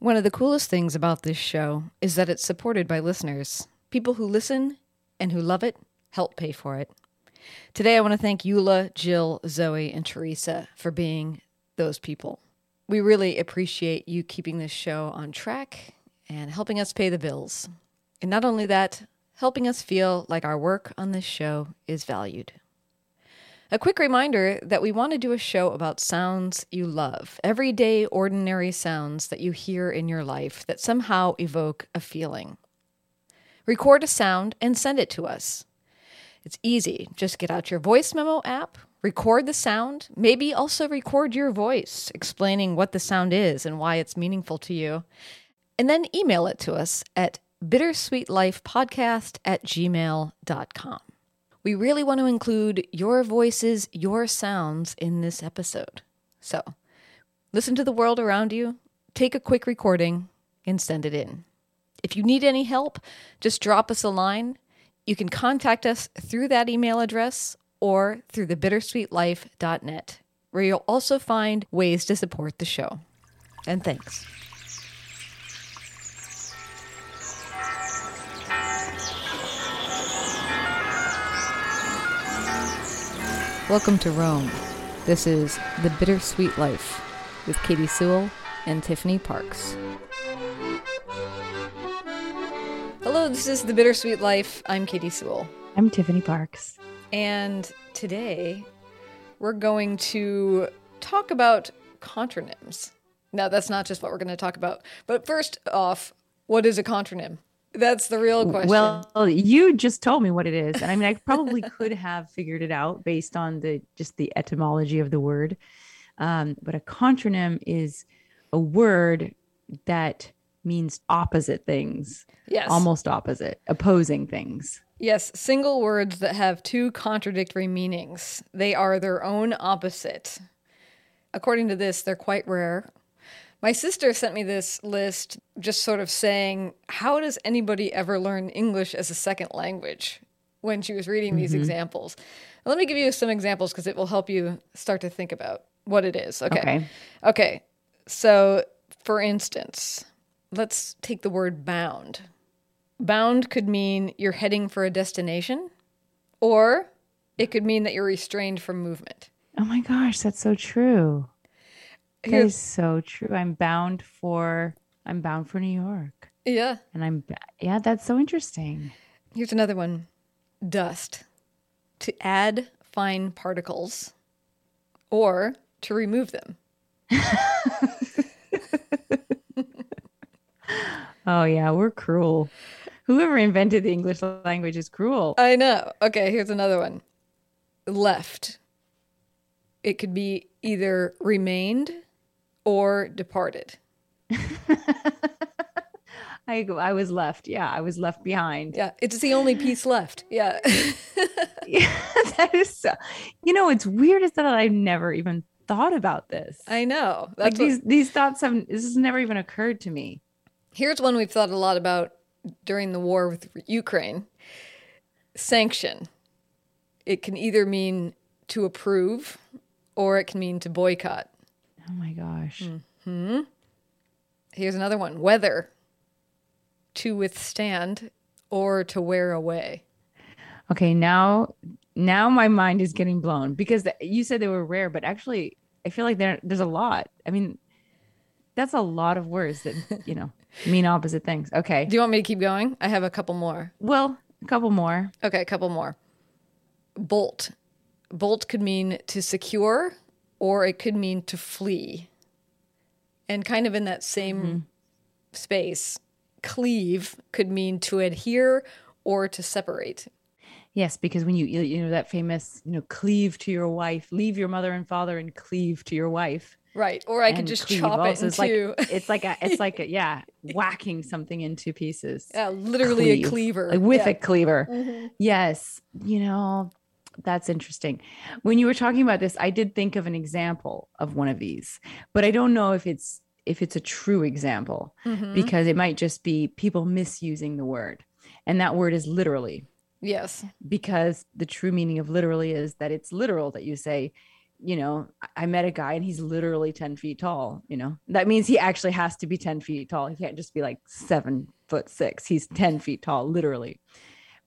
One of the coolest things about this show is that it's supported by listeners. People who listen and who love it help pay for it. Today, I want to thank Eula, Jill, Zoe, and Teresa for being those people. We really appreciate you keeping this show on track and helping us pay the bills. And not only that, helping us feel like our work on this show is valued. A quick reminder that we want to do a show about sounds you love, everyday, ordinary sounds that you hear in your life that somehow evoke a feeling. Record a sound and send it to us. It's easy. Just get out your voice memo app, record the sound, maybe also record your voice explaining what the sound is and why it's meaningful to you, and then email it to us at bittersweetlifepodcast at gmail.com. We really want to include your voices, your sounds in this episode. So listen to the world around you, take a quick recording, and send it in. If you need any help, just drop us a line. You can contact us through that email address or through the bittersweetlife.net, where you'll also find ways to support the show. And thanks. Welcome to Rome. This is The Bittersweet Life with Katy Sewall and Tiffany Parks. Hello, this is The Bittersweet Life. I'm Katy Sewall. I'm Tiffany Parks. And today we're going to talk about contronyms. Now, that's not just what we're going to talk about. But first off, what is a contronym? That's the real question. Well, you just told me what it is. And I mean, I probably could have figured it out based on the just the etymology of the word. Um, but a contronym is a word that means opposite things. Yes. Almost opposite, opposing things. Yes, single words that have two contradictory meanings. They are their own opposite. According to this, they're quite rare. My sister sent me this list just sort of saying, How does anybody ever learn English as a second language when she was reading these Mm-hmm. examples? Let me give you some examples because it will help you start to think about what it is. Okay. Okay. Okay. So, for instance, let's take the word bound. Bound could mean you're heading for a destination, or it could mean that you're restrained from movement. Oh my gosh, that's so true. That Here's- so true. I'm bound for I'm bound for New York. Yeah. And I'm yeah, that's so interesting. Here's another one dust. To add fine particles or to remove them. Oh yeah, we're cruel. Whoever invented the English language is cruel. I know. Okay, here's another one left. It could be either remained or departed. I I was left. Yeah, I was left behind. Yeah, it's the only piece left. Yeah. Yeah, that is so. You know, it's weird is that I've never even thought about this. I know. like That's what- these these thoughts have this has never even occurred to me. Here's one we've thought a lot about during the war with Ukraine sanction. It can either mean to approve or it can mean to boycott. Oh my gosh. Mm-hmm. Here's another one weather, to withstand or to wear away. Okay, now now my mind is getting blown because you said they were rare, but actually I feel like there there's a lot. I mean, that's a lot of words that you know mean opposite things. Okay, Do you want me to keep going? I have a couple more. well, a couple more. Okay, a couple more. Bolt. Bolt could mean to secure or it could mean to flee. And kind of in that same space, cleave could mean to adhere or to separate. Yes, because when you you know that famous you know cleave to your wife, leave your mother and father and cleave to your wife. Right. Or I could just cleave chop it also is like into it's like a it's like a yeah whacking something into pieces. yeah, literally a cleaver. like with Yeah. a cleaver. Mm-hmm. Yes, you know, that's interesting. When you were talking about this, I did think of an example of one of these, but I don't know if it's if it's a true example Mhm. because it might just be people misusing the word. And that word is literally Yes. because the true meaning of literally is that it's literal that you say you know, I met a guy and he's literally 10 feet tall, you know, that means he actually has to be 10 feet tall. He can't just be like seven foot six. He's 10 feet tall, literally.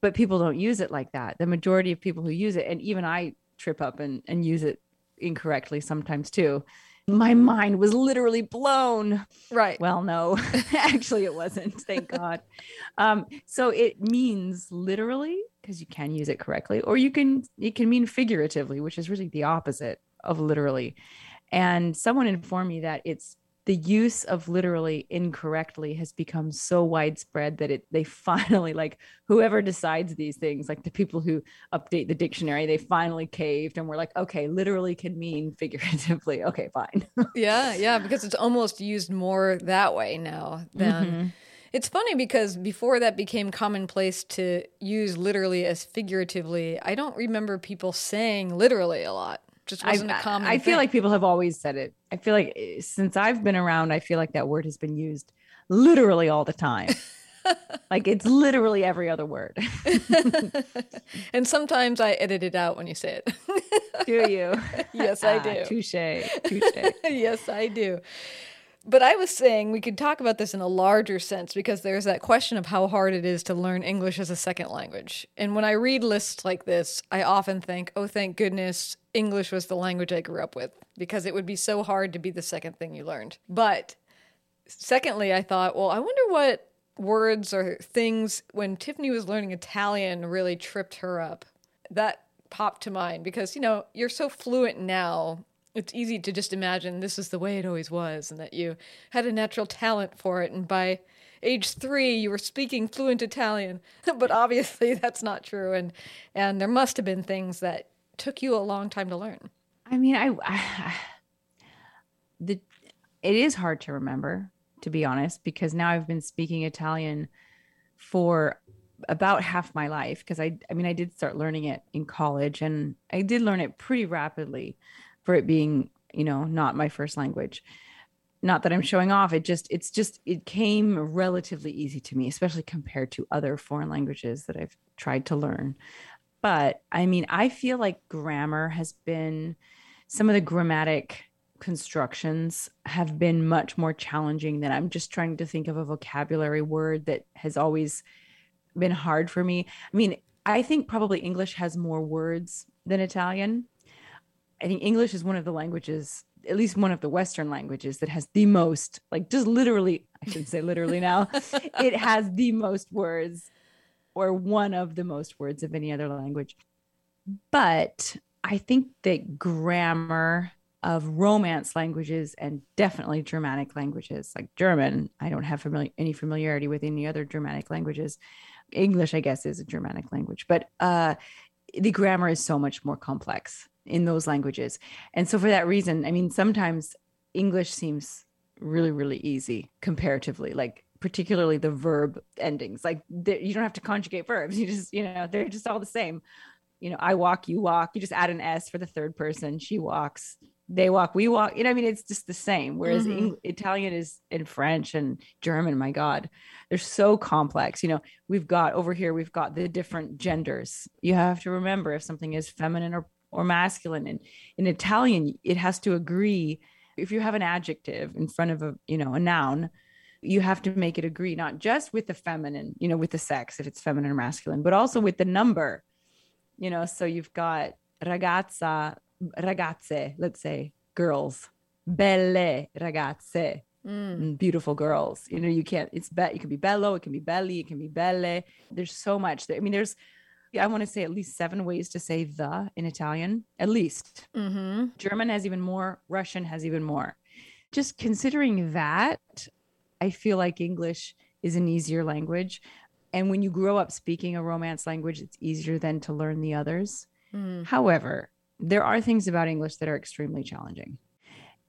But people don't use it like that. The majority of people who use it, and even I trip up and, and use it incorrectly sometimes too. My mind was literally blown. Right. Well, no, actually, it wasn't. Thank God. Um, so it means literally because you can use it correctly, or you can it can mean figuratively, which is really the opposite of literally. And someone informed me that it's the use of literally incorrectly has become so widespread that it they finally like whoever decides these things like the people who update the dictionary they finally caved and were like okay literally can mean figuratively. Okay fine. Yeah yeah because it's almost used more that way now than mm-hmm. It's funny because before that became commonplace to use literally as figuratively, I don't remember people saying literally a lot just wasn't I, a common. I, I feel like people have always said it. I feel like eh, since I've been around, I feel like that word has been used literally all the time. like it's literally every other word. and sometimes I edit it out when you say it. do you? Yes, I do. touche. Touche. yes, I do. But I was saying we could talk about this in a larger sense because there's that question of how hard it is to learn English as a second language. And when I read lists like this, I often think, oh, thank goodness English was the language I grew up with because it would be so hard to be the second thing you learned. But secondly, I thought, well, I wonder what words or things when Tiffany was learning Italian really tripped her up. That popped to mind because, you know, you're so fluent now it's easy to just imagine this is the way it always was and that you had a natural talent for it and by age 3 you were speaking fluent Italian but obviously that's not true and and there must have been things that took you a long time to learn I mean I, I the it is hard to remember to be honest because now I've been speaking Italian for about half my life because I I mean I did start learning it in college and I did learn it pretty rapidly for it being, you know, not my first language. Not that I'm showing off. It just, it's just, it came relatively easy to me, especially compared to other foreign languages that I've tried to learn. But I mean, I feel like grammar has been some of the grammatic constructions have been much more challenging than I'm just trying to think of a vocabulary word that has always been hard for me. I mean, I think probably English has more words than Italian. I think English is one of the languages, at least one of the Western languages, that has the most, like, just literally, I should say literally now, it has the most words or one of the most words of any other language. But I think that grammar of romance languages and definitely Germanic languages, like German, I don't have any familiarity with any other Germanic languages. English, I guess, is a Germanic language, but uh, the grammar is so much more complex in those languages. And so for that reason, I mean, sometimes English seems really, really easy comparatively, like particularly the verb endings. Like you don't have to conjugate verbs. You just, you know, they're just all the same. You know, I walk, you walk. You just add an S for the third person. She walks, they walk, we walk. You know, I mean, it's just the same. Whereas mm-hmm. Eng- Italian is in French and German, my God, they're so complex. You know, we've got over here, we've got the different genders. You have to remember if something is feminine or or masculine and in italian it has to agree if you have an adjective in front of a you know a noun you have to make it agree not just with the feminine you know with the sex if it's feminine or masculine but also with the number you know so you've got ragazza ragazze let's say girls belle ragazze mm. beautiful girls you know you can't it's bet you can be bello it can be belly it can be belle there's so much there i mean there's I want to say at least seven ways to say the in Italian, at least. Mm-hmm. German has even more, Russian has even more. Just considering that, I feel like English is an easier language. And when you grow up speaking a Romance language, it's easier than to learn the others. Mm. However, there are things about English that are extremely challenging.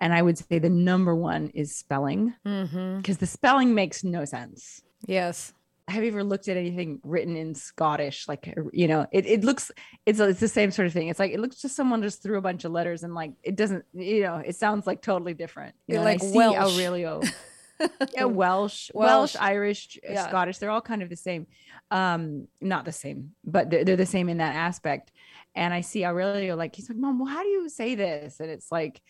And I would say the number one is spelling, because mm-hmm. the spelling makes no sense. Yes have you ever looked at anything written in Scottish? Like, you know, it, it looks, it's, it's the same sort of thing. It's like, it looks just someone just threw a bunch of letters and like, it doesn't, you know, it sounds like totally different. You know, like Welsh. Aurelio. yeah, Welsh, Welsh, Welsh Irish, yeah. Scottish, they're all kind of the same. Um, not the same, but they're, they're the same in that aspect. And I see Aurelio like he's like, Mom, well, how do you say this? And it's like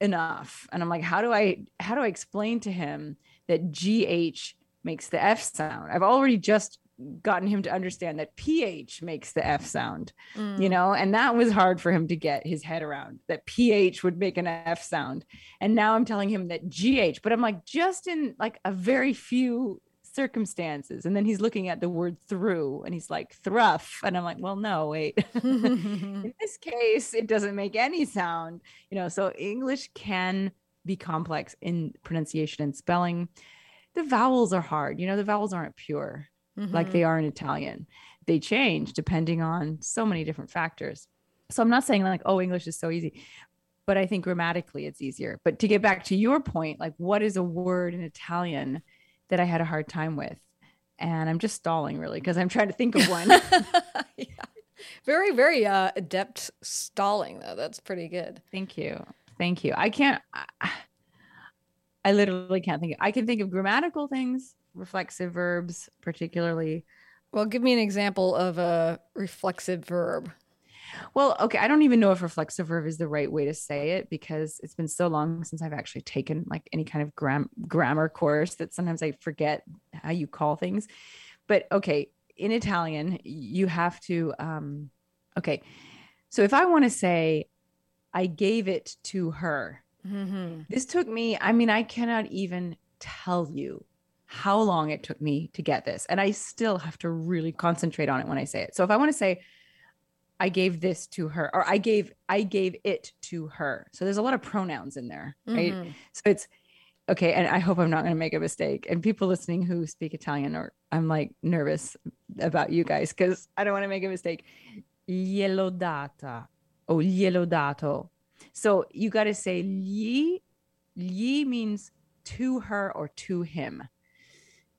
enough. And I'm like, how do I how do I explain to him that GH makes the F sound? I've already just gotten him to understand that ph makes the f sound mm. you know and that was hard for him to get his head around that ph would make an f sound. And now i'm telling him that gh but i'm like just in like a very few circumstances. And then he's looking at the word through and he's like thruff. And i'm like well no wait. In this case it doesn't make any sound you know so english can be complex in pronunciation and spelling. The vowels are hard you know the vowels aren't pure mm-hmm. like they are in Italian. They change depending on so many different factors. So I'm not saying like, oh, English is so easy, but I think grammatically it's easier. But to get back to your point, like, what is a word in Italian that I had a hard time with? And I'm just stalling really because I'm trying to think of one. yeah. Very, very uh, adept stalling, though. That's pretty good. Thank you. Thank you. I can't, I, I literally can't think. Of, I can think of grammatical things reflexive verbs, particularly. Well, give me an example of a reflexive verb. Well, okay, I don't even know if reflexive verb is the right way to say it because it's been so long since I've actually taken like any kind of gram- grammar course that sometimes I forget how you call things. But okay, in Italian, you have to um okay. So if I want to say I gave it to her. Mm-hmm. This took me, I mean, I cannot even tell you how long it took me to get this. And I still have to really concentrate on it when I say it. So if I want to say, I gave this to her, or I gave I gave it to her. So there's a lot of pronouns in there, right? Mm-hmm. So it's okay. And I hope I'm not going to make a mistake. And people listening who speak Italian, or I'm like nervous about you guys because I don't want to make a mistake. Glielo data or glielo dato. So you got to say gli. Gli means to her or to him.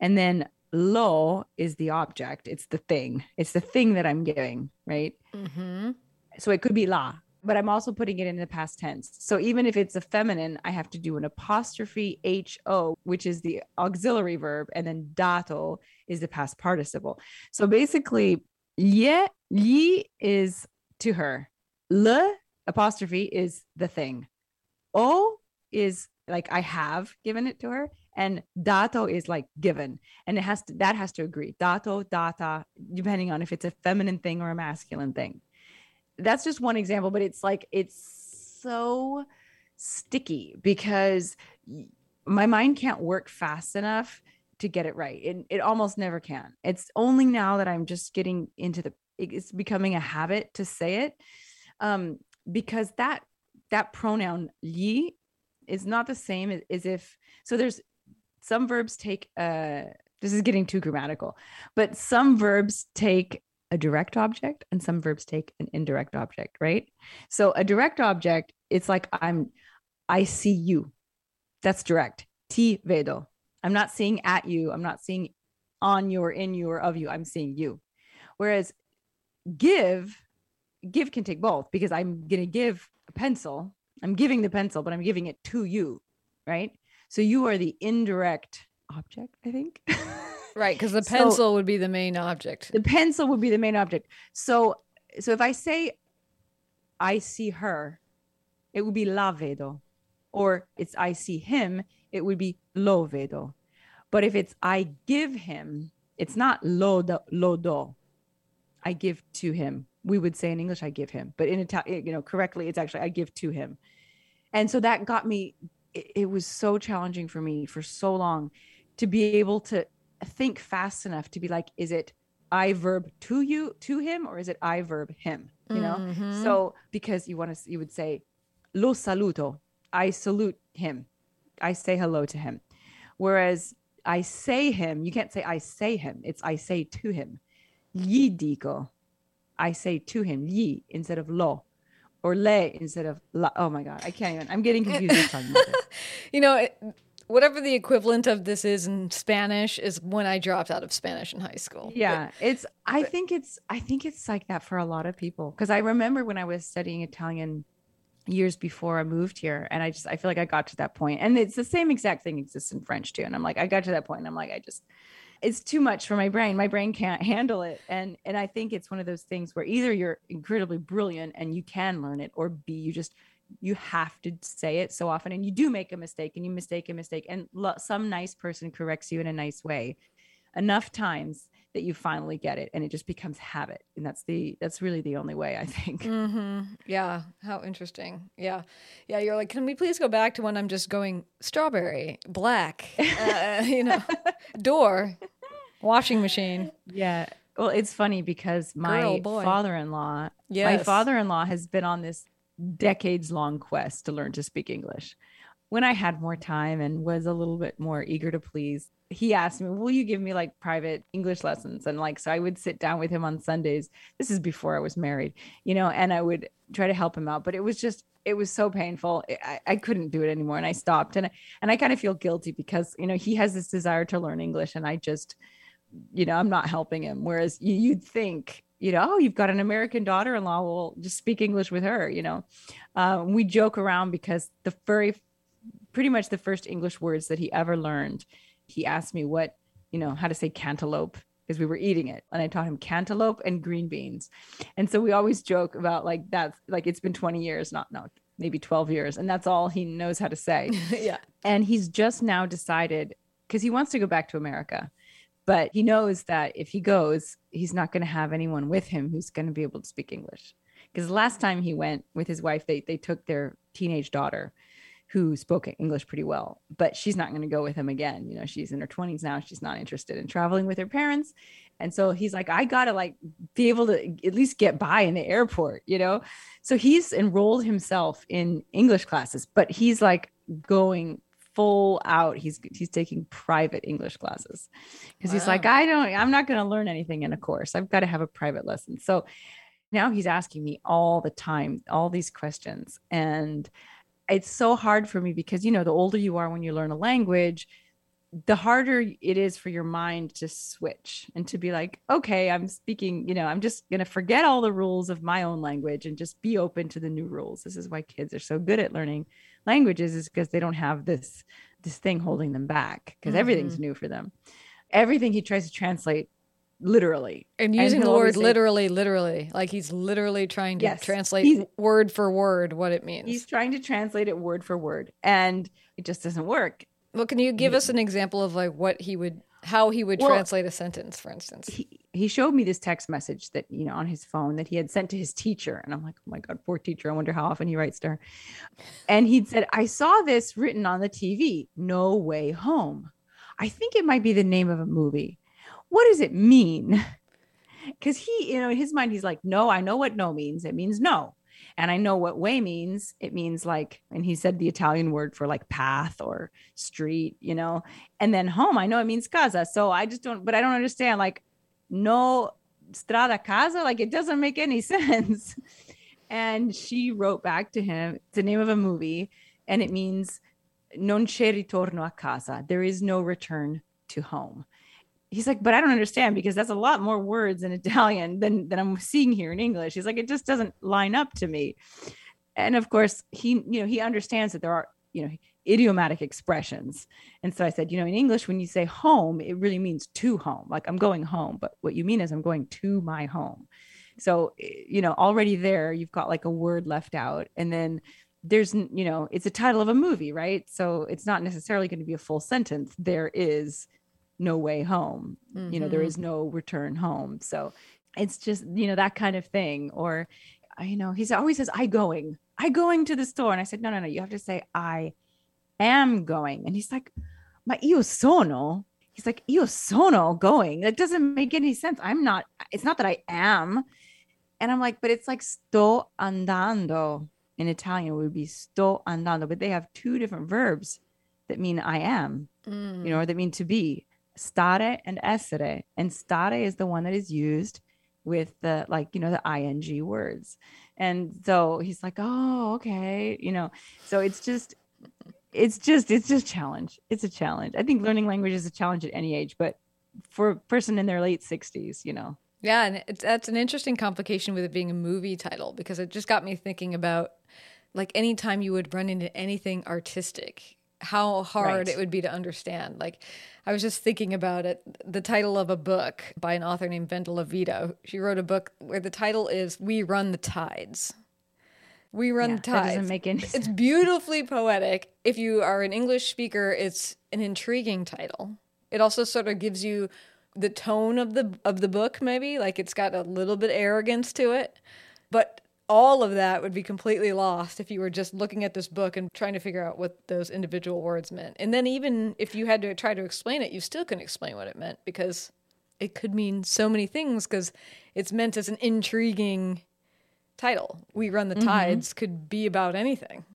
And then lo is the object, it's the thing, it's the thing that I'm giving, right? Mm-hmm. So it could be la, but I'm also putting it in the past tense. So even if it's a feminine, I have to do an apostrophe ho, which is the auxiliary verb, and then dato is the past participle. So basically, ye, ye is to her. Le apostrophe is the thing. O is like I have given it to her and dato is like given. And it has to that has to agree. Dato data depending on if it's a feminine thing or a masculine thing. That's just one example but it's like it's so sticky because my mind can't work fast enough to get it right. It, it almost never can. It's only now that i'm just getting into the it's becoming a habit to say it um because that that pronoun yi is not the same as, if so there's some verbs take uh this is getting too grammatical but some verbs take a direct object and some verbs take an indirect object right? So a direct object it's like i'm i see you. That's direct. Ti vedo. I'm not seeing at you. I'm not seeing on you or in you or of you. I'm seeing you. Whereas give give can take both because i'm going to give a pencil i'm giving the pencil but i'm giving it to you right so you are the indirect object, I think. right, because the pencil so would be the main object. The pencil would be the main object. So so if I say I see her, it would be la vedo. Or it's I see him, it would be lo vedo. But if it's I give him, it's not lo do, lo do. I give to him. We would say in English, I give him, but in Italian, you know, correctly, it's actually I give to him. And so that got me it, it was so challenging for me for so long to be able to think fast enough to be like, is it I verb to you to him or is it I verb him? You know? Mm-hmm. So because you want to you would say lo saluto, I salute him. I say hello to him. Whereas I say him, you can't say I say him. It's I say to him. Gli dico. I say to him, gli instead of lo or le instead of la. Oh my god, I can't even. I'm getting confused talking about this. You know, it, whatever the equivalent of this is in Spanish is when I dropped out of Spanish in high school. Yeah, but, it's. I but, think it's. I think it's like that for a lot of people because I remember when I was studying Italian years before I moved here. And I just, I feel like I got to that. And it's the same exact thing exists in French too. And I'm like, I got to that point and I'm like, I just, it's too much for my brain. My brain can't handle it. And, and I think it's one of those things where either you're incredibly brilliant and you can learn it, or B, you just, you have to say it so often and you do make a mistake and you mistake a mistake and lo- some nice person corrects you in a nice way enough times that you finally get it and it just becomes habit and that's the that's really the only way i think mm-hmm. yeah how interesting yeah yeah you're like can we please go back to when i'm just going strawberry black uh, you know door washing machine yeah well it's funny because my father-in-law yes. my father-in-law has been on this decades long quest to learn to speak english when i had more time and was a little bit more eager to please he asked me, Will you give me like private English lessons? And like, so I would sit down with him on Sundays. This is before I was married, you know, and I would try to help him out. But it was just, it was so painful. I, I couldn't do it anymore. And I stopped. And, I, and I kind of feel guilty because, you know, he has this desire to learn English and I just, you know, I'm not helping him. Whereas you, you'd think, you know, oh, you've got an American daughter in law. Well, just speak English with her, you know. Uh, we joke around because the very, pretty much the first English words that he ever learned he asked me what, you know, how to say cantaloupe because we were eating it. And I taught him cantaloupe and green beans. And so we always joke about like that's like it's been 20 years, not no, maybe 12 years. And that's all he knows how to say. yeah. And he's just now decided because he wants to go back to America. But he knows that if he goes, he's not going to have anyone with him who's going to be able to speak English. Because last time he went with his wife, they they took their teenage daughter who spoke English pretty well, but she's not going to go with him again. You know, she's in her 20s now. She's not interested in traveling with her parents. And so he's like, I got to like be able to at least get by in the airport, you know? So he's enrolled himself in English classes, but he's like going full out. He's he's taking private English classes because wow. he's like, I don't, I'm not going to learn anything in a course. I've got to have a private lesson. So now he's asking me all the time, all these questions. And it's so hard for me because you know the older you are when you learn a language the harder it is for your mind to switch and to be like okay i'm speaking you know i'm just going to forget all the rules of my own language and just be open to the new rules this is why kids are so good at learning languages is because they don't have this this thing holding them back because mm-hmm. everything's new for them. Everything he tries to translate literally and using and the word say, literally literally like he's literally trying to yes, translate word for word what it means. He's trying to translate it word for word and it just doesn't work. Well can you give us an example of like what he would how he would well, translate a sentence for instance? he, he showed me this text message that you know on his phone that he had sent to his teacher and i'm like oh my god poor teacher i wonder how often he writes to her and he'd said i saw this written on the tv no way home i think it might be the name of a movie what does it mean? Because he, you know, in his mind, he's like, no, I know what no means. It means no. And I know what way means. It means like, and he said the Italian word for like path or street, you know, and then home, I know it means casa. So I just don't, but I don't understand like, no strada casa, like it doesn't make any sense. and she wrote back to him, it's the name of a movie, and it means non c'è ritorno a casa. There is no return to home he's like, but I don't understand because that's a lot more words in Italian than than I'm seeing here in English. He's like, it just doesn't line up to me. And of course, he you know he understands that there are you know idiomatic expressions. And so I said, you know, in English, when you say home, it really means to home. Like I'm going home, but what you mean is I'm going to my home. So you know, already there, you've got like a word left out, and then there's you know it's a title of a movie right so it's not necessarily going to be a full sentence there is no way home mm-hmm. you know there mm-hmm. no return home so it's just you know that kind of thing or you know he always says i going i going to the store and i said no no no you have to say i am going and he's like ma io sono he's like io sono going that doesn't make any sense i'm not it's not that i am and i'm like but it's like sto andando in italian would be sto andando but they have two different verbs that mean i am mm. you know or that mean to be stare and essere. And stare is the one that is used with the like, you know, the ing words. And so he's like, oh, okay, you know. So it's just it's just it's just challenge. It's a challenge. I think mm-hmm. learning language is a challenge at any age, but for a person in their late 60s, you know. Yeah, and it's, that's an interesting complication with it being a movie title because it just got me thinking about like anytime you would run into anything artistic, how hard Right. it would be to understand. Like, I was just thinking about it. The title of a book by an author named Vendela Vida. She wrote a book where the title is "We Run the Tides." We run Yeah, the that tides. doesn't make any It's beautifully poetic. If you are an English speaker, it's an intriguing title. It also sort of gives you the tone of the of the book maybe, like it's got a little bit arrogance to it. But all of that would be completely lost if you were just looking at this book and trying to figure out what those individual words meant. And then even if you had to try to explain it, you still couldn't explain what it meant because it could mean so many things because it's meant as an intriguing title. We Run the mm-hmm. Tides could be about anything.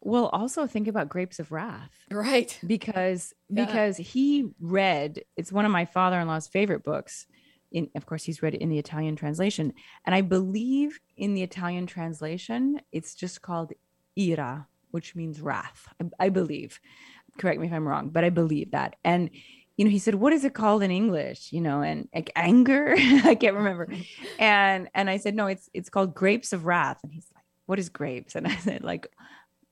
Well, also think about Grapes of Wrath Right. because Yeah. because he read it's one of my father-in-law's favorite books. In of course he's read it in the Italian translation, and I believe in the Italian translation it's just called ira, which means wrath. I, I believe. Correct me if I'm wrong, but I believe that. And you know, he said, "What is it called in English?" You know, and like anger, I can't remember. And and I said, "No, it's it's called Grapes of Wrath." And he's like, "What is grapes?" And I said, "Like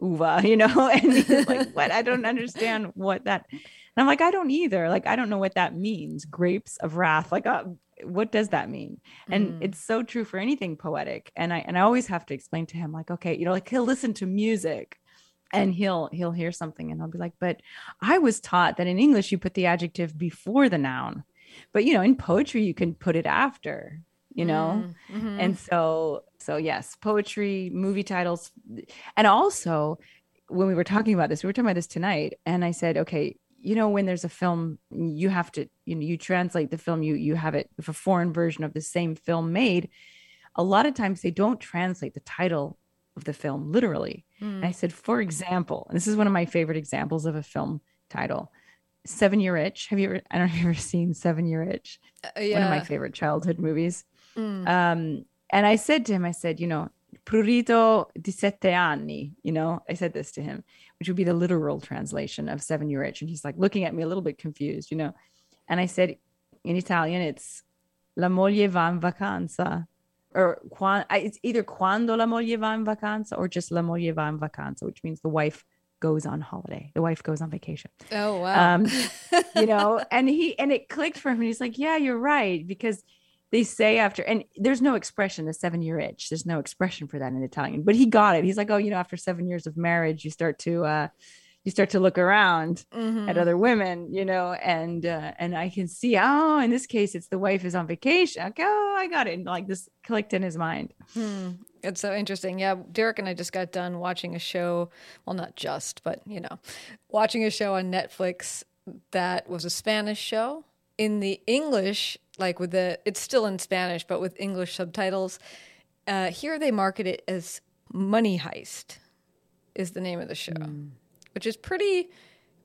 uva, you know?" And he's like, "What? I don't understand what that." And I'm like, "I don't either. Like, I don't know what that means. Grapes of wrath. Like, uh, what does that mean?" And Mm. it's so true for anything poetic. And I and I always have to explain to him, like, okay, you know, like he'll listen to music and he'll he'll hear something and I'll be like, but I was taught that in English you put the adjective before the noun. But you know, in poetry you can put it after, you know? Mm, mhm. And so so yes, poetry, movie titles and also when we were talking about this, we were talking about this tonight and I said, okay, you know when there's a film you have to you know you translate the film you you have it if a foreign version of the same film made a lot of times they don't translate the title of the film literally and I said, for example, this is one of my favorite examples of a film title, Seven Year Itch. Have you ever, I don't know if you've ever seen Seven Year Itch, Uh, one of my favorite childhood movies. Mm. Um, and I said to him, I said, you know, prurito di sette anni, you know, I said this to him, which would be the literal translation of Seven Year Itch. And he's like looking at me a little bit confused, you know. And I said, in Italian, it's La moglie va in vacanza or quan, it's either quando la moglie va in vacanza or just la moglie va in vacanza, which means the wife goes on holiday. The wife goes on vacation. Oh wow. Um, you know, and he and it clicked for him. And he's like, "Yeah, you're right," because they say after, and there's no expression, the seven year itch. There's no expression for that in Italian, but he got it. He's like, "Oh, you know, after seven years of marriage, you start to." uh you start to look around Mhm. at other women, you know, and uh, and I can see, oh, in this case, it's the wife is on vacation. Okay, oh, I got it. And like this clicked in his mind. Hmm. It's so interesting. Yeah, Derek and I just got done watching a show. Well, not just, but you know, watching a show on Netflix that was a Spanish show. In the English, like with the, it's still in Spanish, but with English subtitles. Uh, here they market it as Money Heist, is the name of the show, which is pretty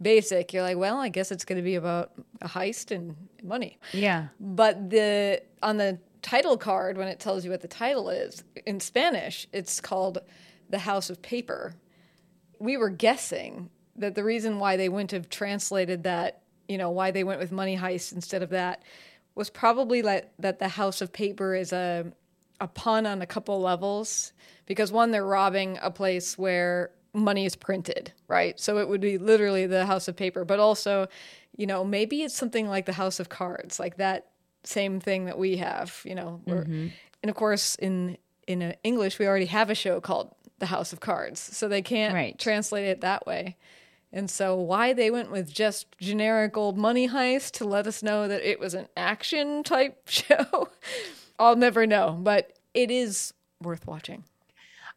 basic. You're like, well, I guess it's going to be about a heist and money Yeah. but the on the title card when it tells you what the title is in Spanish, it's called The House of Paper. We were guessing that the reason why they wouldn't have translated that, you know, why they went with Money Heist instead of that, was probably like that the House of Paper is a a pun on a couple levels because one they're robbing a place where money is printed, right? So it would be literally the House of Paper, but also, you know, maybe it's something like the House of Cards, like that same thing that we have, you know. where- And of course, in in uh, English, we already have a show called The House of Cards, so they can't Right. translate it that way. And so, why they went with just generic old money heist to let us know that it was an action type show, I'll never know. But it is worth watching.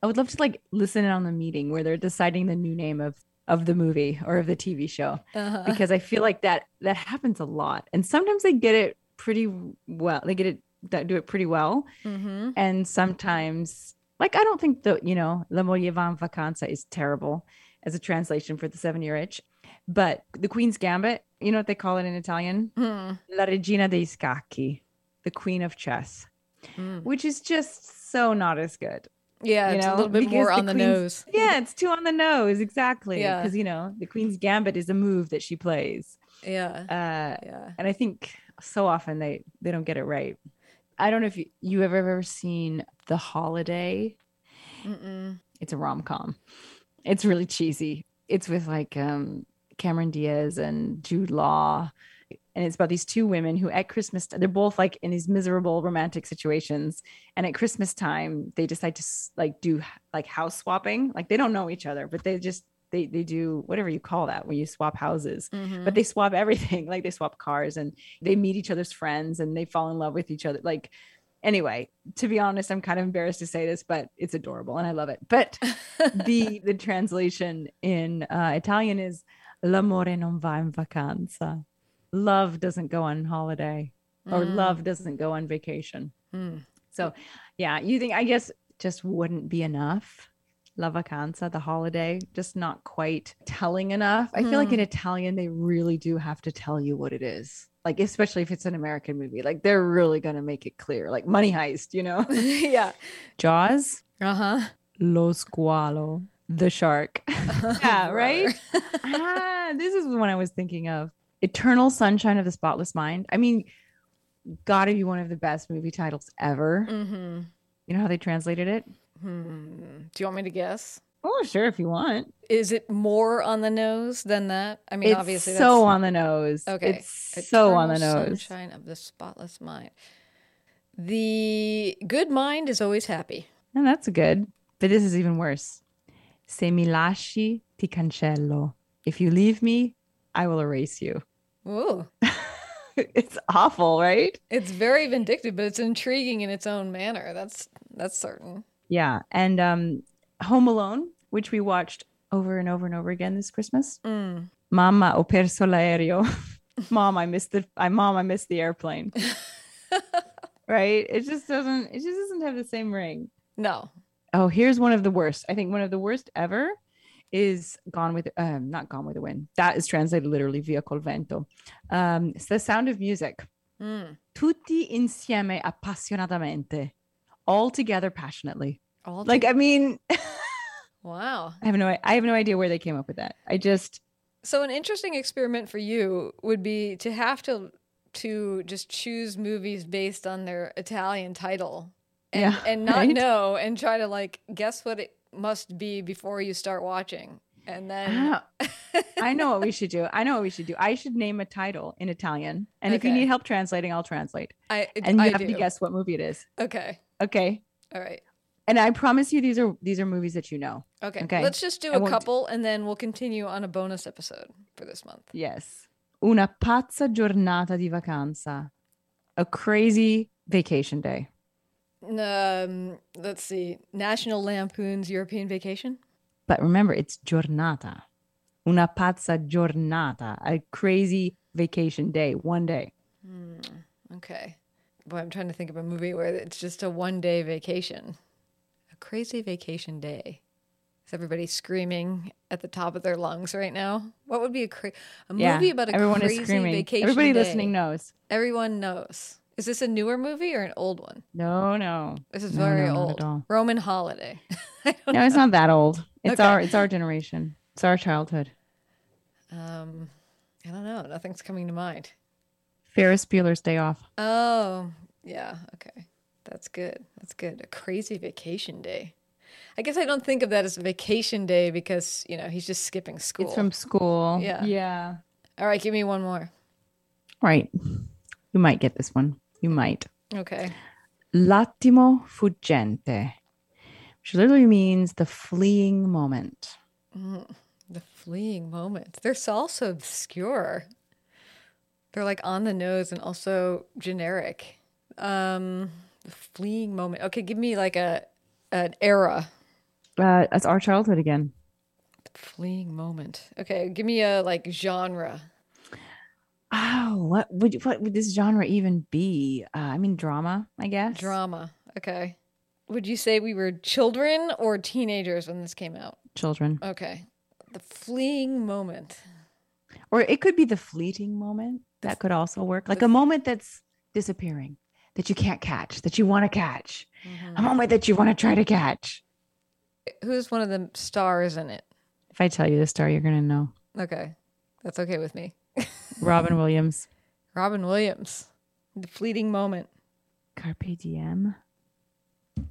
I would love to like listen in on the meeting where they're deciding the new name of of the movie or of the TV show Uh-huh. because I feel like that that happens a lot and sometimes they get it pretty well they get it that do it pretty well Mm-hmm. and sometimes like I don't think the you know La moglie va in vacanza is terrible as a translation for the seven year itch but the Queen's Gambit you know what they call it in Italian Hmm. La Regina dei Scacchi the Queen of Chess which is just so not as good Yeah, you it's know, a little bit because more on the queen's- nose. Yeah, it's too on the nose, exactly. Yeah. Because you know, the Queen's Gambit is a move that she plays. Yeah, Uh yeah. and I think so often they they don't get it right. I don't know if you, you have ever seen The Holiday. Mm-mm. It's a rom com. It's really cheesy. It's with like um, Cameron Diaz and Jude Law. And it's about these two women who at Christmas, they're both like in these miserable romantic situations. And at Christmas time, they decide to like do like house swapping. Like they don't know each other, but they just, they, they do whatever you call that when you swap houses, Mm-hmm. but they swap everything. Like they swap cars and they meet each other's friends and they fall in love with each other. Like, anyway, to be honest, I'm kind of embarrassed to say this, but it's adorable and I love it. But the the translation in uh, Italian is l'amore non va in vacanza. Love doesn't go on holiday or Mm. love doesn't go on vacation. Mm. So, yeah, you think I guess just wouldn't be enough. La vacanza, the holiday, just not quite telling enough. I feel like in Italian, they really do have to tell you what it is. Like, especially if it's an American movie, like they're really going to make it clear, like Money Heist, you know? yeah. Jaws, Uh huh. Lo Squalo, the shark. yeah, right? ah, this is the one I was thinking of. Eternal Sunshine of the Spotless Mind. I mean, gotta be one of the best movie titles ever. Mm-hmm. You know how they translated it? Hmm. Do you want me to guess? Oh, sure, if you want. Is it more on the nose than that? I mean, it's obviously, so that's on the nose. okay. It's so on the Eternal nose. Sunshine of the spotless mind. The good mind is always happy. And that's good. But this is even worse. Se mi lasci, ti cancello. If you leave me, I will erase you. Ooh, it's awful, right? it's very vindictive, but it's intriguing in its own manner. That's that's certain. Yeah. And um Home Alone, which we watched over and over and over again this Christmas. Mm. Mama, ho perso l'aereo. mom, I missed the I mom, I missed the airplane. right? It just doesn't it just doesn't have the same ring. No. Oh, here's one of the worst. I think one of the worst ever is Gone with um not Gone with the Wind. That is translated literally via col vento. Um it's the sound of music. Mm. Tutti insieme appassionatamente. All together passionately. All Like I mean, wow. I have no I have no idea where they came up with that. I just So an interesting experiment for you would be to have to to just choose movies based on their Italian title and Yeah, and not right? know and try to like guess what it must be before you start watching. And then Ah, I know what we should do. I know what we should do. I should name a title in Italian. And if you need help translating, I'll translate. I And you I have do. to guess what movie it is. Okay. Okay. All right. And I promise you these are these are movies that you know. Okay. Okay. Let's just do I a couple and then we'll continue on a bonus episode for this month. Yes. Una pazza giornata di vacanza. A crazy vacation day. Um, let's see. National Lampoon's European Vacation. But remember, it's giornata. Una pazza giornata. A crazy vacation day. One day. Okay. Boy, I'm trying to think of a movie where it's just a one day vacation. A crazy vacation day. Is everybody screaming at the top of their lungs right now? What would be a cra- a Yeah. movie about a everyone crazy is screaming. vacation? Everybody day? listening knows. Everyone knows. Is this a newer movie or an old one? No, no. This is No, very no, old. Roman Holiday. No, it's not that old. It's Okay. our it's our generation. It's our childhood. um I don't know. Nothing's coming to mind. Ferris Bueller's Day Off. Oh, yeah. Okay. That's good. That's good. A crazy vacation day. I guess I don't think of that as a vacation day because, you know, he's just skipping school. It's from school. Yeah. Yeah. All right, give me one more. Right. You might get this one. You might. Okay. L'attimo fuggente, which literally means the fleeing moment. The fleeing moment. They're all so obscure. They're like on the nose and also generic. Um, the fleeing moment. Okay, give me like a an era. Uh, that's our childhood again. The Fleeing moment. Okay, give me a like genre. Oh, what would what would this genre even be? Uh, I mean, drama, I guess. Drama. Okay. Would you say we were children or teenagers when this came out? Children, Okay. The fleeing moment. or it could be the fleeting moment. That could also work. Like a moment that's disappearing, that you can't catch, that you want to catch, a moment that you want to try to catch. Who's one of the stars in it? If I tell you the star, you're gonna know. Okay. That's okay with me. Robin Williams, Robin Williams. The fleeting moment. Carpe Diem.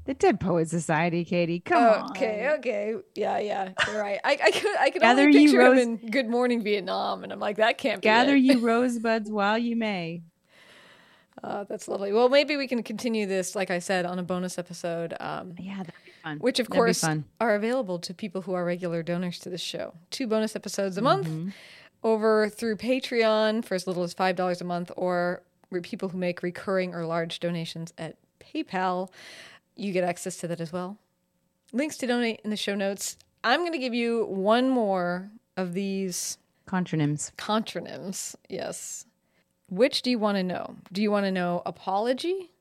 The Dead Poet Society, Katy. Come on. Okay, okay. Yeah, yeah. You're right. I, I could I could Gather only ye picture him rose- in Good Morning Vietnam, and I'm like, that can't be Gather it. ye rosebuds while you may. Uh, that's lovely. Well, maybe we can continue this, like I said, on a bonus episode, um, Yeah, that'd be fun. which of That'd course are available to people who are regular donors to this show. Two bonus episodes a month Mm-hmm. Over through Patreon for as little as five dollars a month, or people who make recurring or large donations at PayPal. You get access to that as well. Links to donate in the show notes. I'm going to give you one more of these Contronyms. contronyms. Yes. Which do you want to know? Do you want to know apology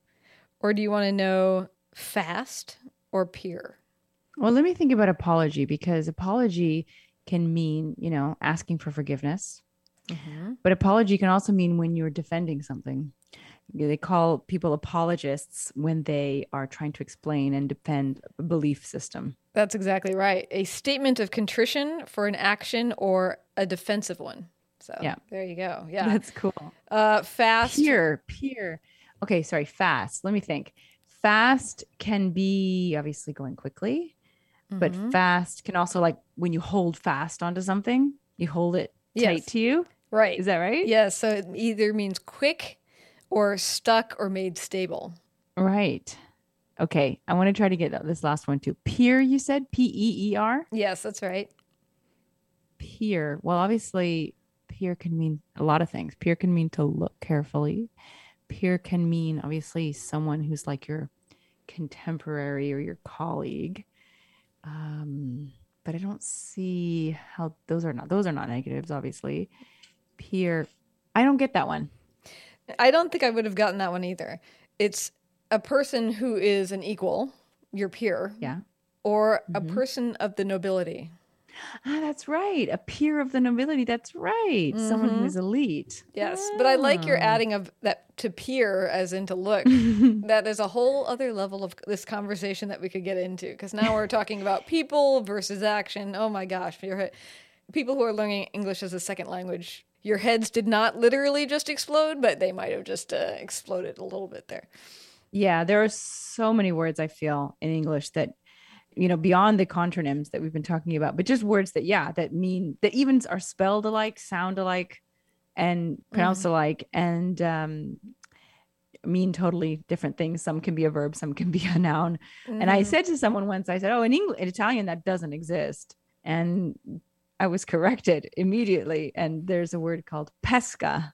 or do you want to know fast or peer? Well, let me think about apology because apology can mean, you know, asking for forgiveness. But apology can also mean when you're defending something. They call people apologists when they are trying to explain and defend a belief system. That's exactly right. A statement of contrition for an action or a defensive one. So Yeah. there you go. Yeah. That's cool. Uh, fast. Peer, peer. Okay, sorry, fast. Let me think. Fast can be obviously going quickly, but Mhm. fast can also like when you hold fast onto something, you hold it tight Yes. to you. Right. Is that right? Yes. So it either means quick or stuck or made stable. Right. Okay. I want to try to get this last one too. Peer, you said P E E R? Yes, that's right. Peer. Well, obviously, peer can mean a lot of things. Peer can mean to look carefully. Peer can mean obviously someone who's like your contemporary or your colleague. Um, but I don't see how those are not those are not negatives, obviously. Peer. I don't get that one. I don't think I would have gotten that one either. It's a person who is an equal, your peer, Yeah. or a Mhm. person of the nobility. Ah, that's right. A peer of the nobility. That's right. Someone Mhm. who's elite. Yes, but I like your Ah. adding of that to peer as in to look. there's a whole other level of this conversation that we could get into because now we're talking about people versus action. Oh my gosh, people who are learning English as a second language, your heads did not literally just explode, but they might have just uh, exploded a little bit there. Yeah, there are so many words I feel in English that, you know, beyond the contronyms that we've been talking about, but just words that, yeah, that mean that even are spelled alike, sound alike, and pronounced alike, and um, mean totally different things. Some can be a verb, some can be a noun. And I Mhm. said to someone once, I said, "Oh, in English, in Italian, that doesn't exist," and I was corrected immediately. And there's a word called pesca,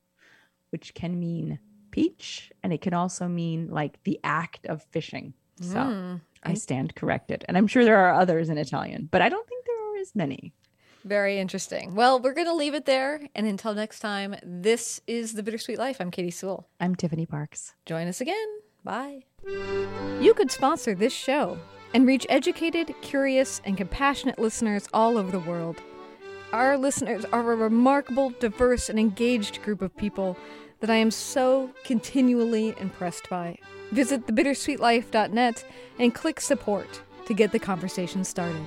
which can mean peach, and it can also mean like the act of fishing. So Mm. I mm-hmm. stand corrected, and I'm sure there are others in Italian, but I don't think there are as many. Very interesting. Well, we're going to leave it there. And until next time, this is The Bittersweet Life. I'm Katy Sewall. I'm Tiffany Parks. Join us again. Bye. You could sponsor this show and reach educated, curious, and compassionate listeners all over the world. Our listeners are a remarkable, diverse, and engaged group of people that I am so continually impressed by. Visit thebittersweetlife.net and click support to get the conversation started.